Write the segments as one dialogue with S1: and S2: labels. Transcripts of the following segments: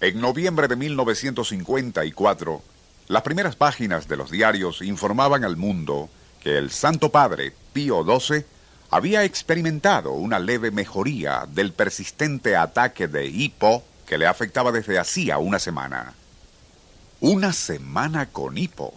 S1: En noviembre de 1954, las primeras páginas de los diarios informaban al mundo que el Santo Padre, Pío XII, había experimentado una leve mejoría del persistente ataque de hipo que le afectaba desde hacía una semana. Una semana con hipo.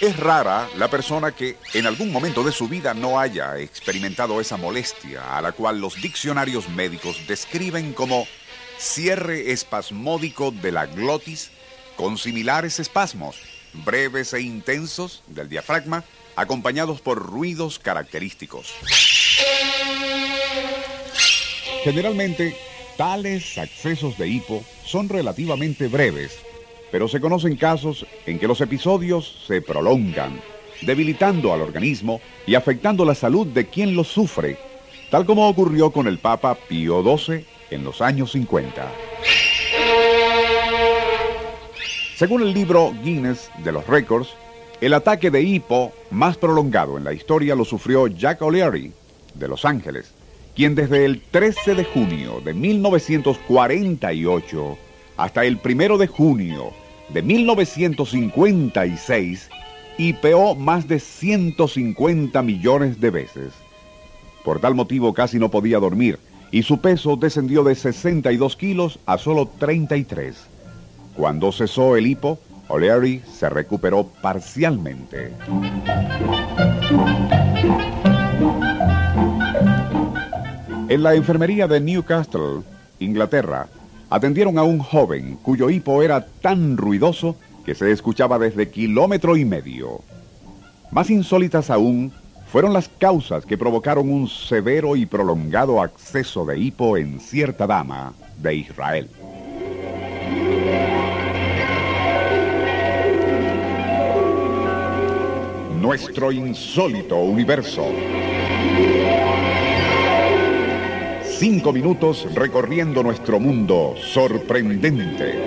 S1: Es rara la persona que en algún momento de su vida no haya experimentado esa molestia a la cual los diccionarios médicos describen como cierre espasmódico de la glotis con similares espasmos, breves e intensos del diafragma, acompañados por ruidos característicos. Generalmente, tales accesos de hipo son relativamente breves pero se conocen casos en que los episodios se prolongan, debilitando al organismo y afectando la salud de quien los sufre, tal como ocurrió con el Papa Pío XII en los años 50. Según el libro Guinness de los récords, el ataque de hipo más prolongado en la historia lo sufrió Jack O'Leary, de Los Ángeles, quien desde el 13 de junio de 1948 hasta el primero de junio de 1956 hipeó más de 150 millones de veces. Por tal motivo casi no podía dormir y su peso descendió de 62 kilos a solo 33. Cuando cesó el hipo, O'Leary se recuperó parcialmente. En la enfermería de Newcastle, Inglaterra, atendieron a un joven cuyo hipo era tan ruidoso que se escuchaba desde kilómetro y medio. Más insólitas aún fueron las causas que provocaron un severo y prolongado acceso de hipo en cierta dama de Israel. Nuestro insólito universo. Cinco minutos recorriendo nuestro mundo sorprendente.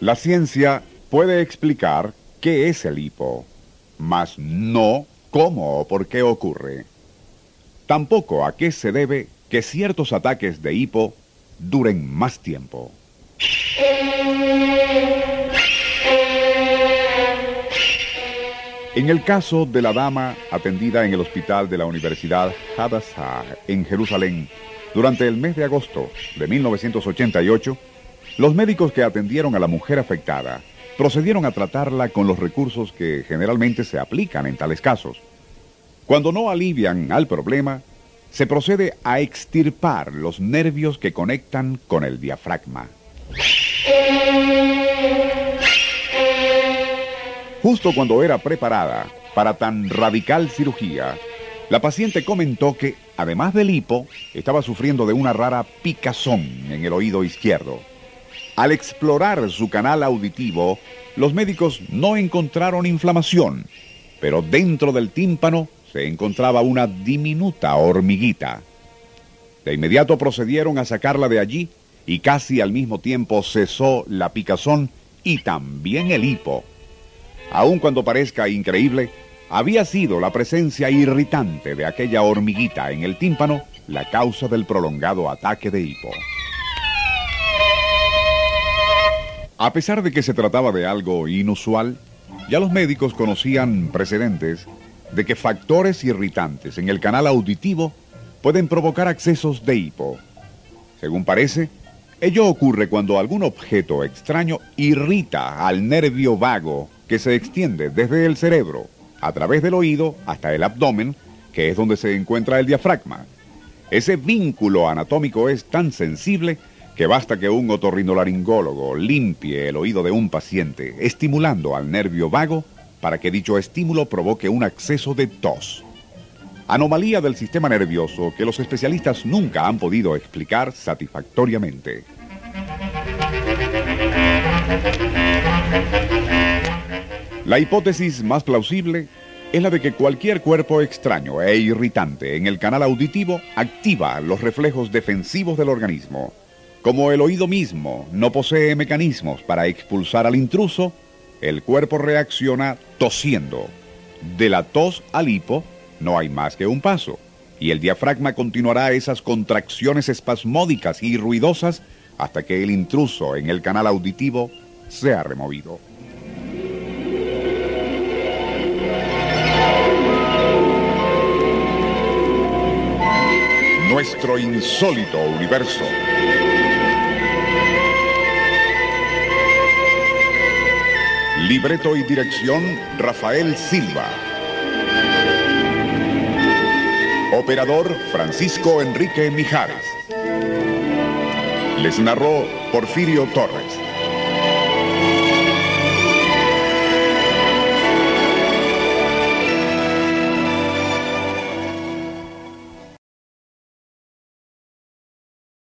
S1: La ciencia puede explicar qué es el hipo, mas no cómo o por qué ocurre. Tampoco a qué se debe que ciertos ataques de hipo duren más tiempo. En el caso de la dama atendida en el hospital de la Universidad Hadassah en Jerusalén durante el mes de agosto de 1988, los médicos que atendieron a la mujer afectada procedieron a tratarla con los recursos que generalmente se aplican en tales casos. Cuando no alivian al problema, se procede a extirpar los nervios que conectan con el diafragma. Justo cuando era preparada para tan radical cirugía, la paciente comentó que, además del hipo, estaba sufriendo de una rara picazón en el oído izquierdo. Al explorar su canal auditivo, los médicos no encontraron inflamación, pero dentro del tímpano se encontraba una diminuta hormiguita. De inmediato procedieron a sacarla de allí y casi al mismo tiempo cesó la picazón y también el hipo aun cuando parezca increíble, había sido la presencia irritante de aquella hormiguita en el tímpano la causa del prolongado ataque de hipo. A pesar de que se trataba de algo inusual, ya los médicos conocían precedentes de que factores irritantes en el canal auditivo pueden provocar accesos de hipo. Según parece, ello ocurre cuando algún objeto extraño irrita al nervio vago que se extiende desde el cerebro a través del oído hasta el abdomen, que es donde se encuentra el diafragma. Ese vínculo anatómico es tan sensible que basta que un otorrinolaringólogo limpie el oído de un paciente, estimulando al nervio vago para que dicho estímulo provoque un acceso de tos. Anomalía del sistema nervioso que los especialistas nunca han podido explicar satisfactoriamente. La hipótesis más plausible es la de que cualquier cuerpo extraño e irritante en el canal auditivo activa los reflejos defensivos del organismo. Como el oído mismo no posee mecanismos para expulsar al intruso, el cuerpo reacciona tosiendo. De la tos al hipo no hay más que un paso, y el diafragma continuará esas contracciones espasmódicas y ruidosas hasta que el intruso en el canal auditivo sea removido. Nuestro insólito universo. Libreto y dirección Rafael Silva. Operador Francisco Enrique Mijares. Les narró Porfirio Torres.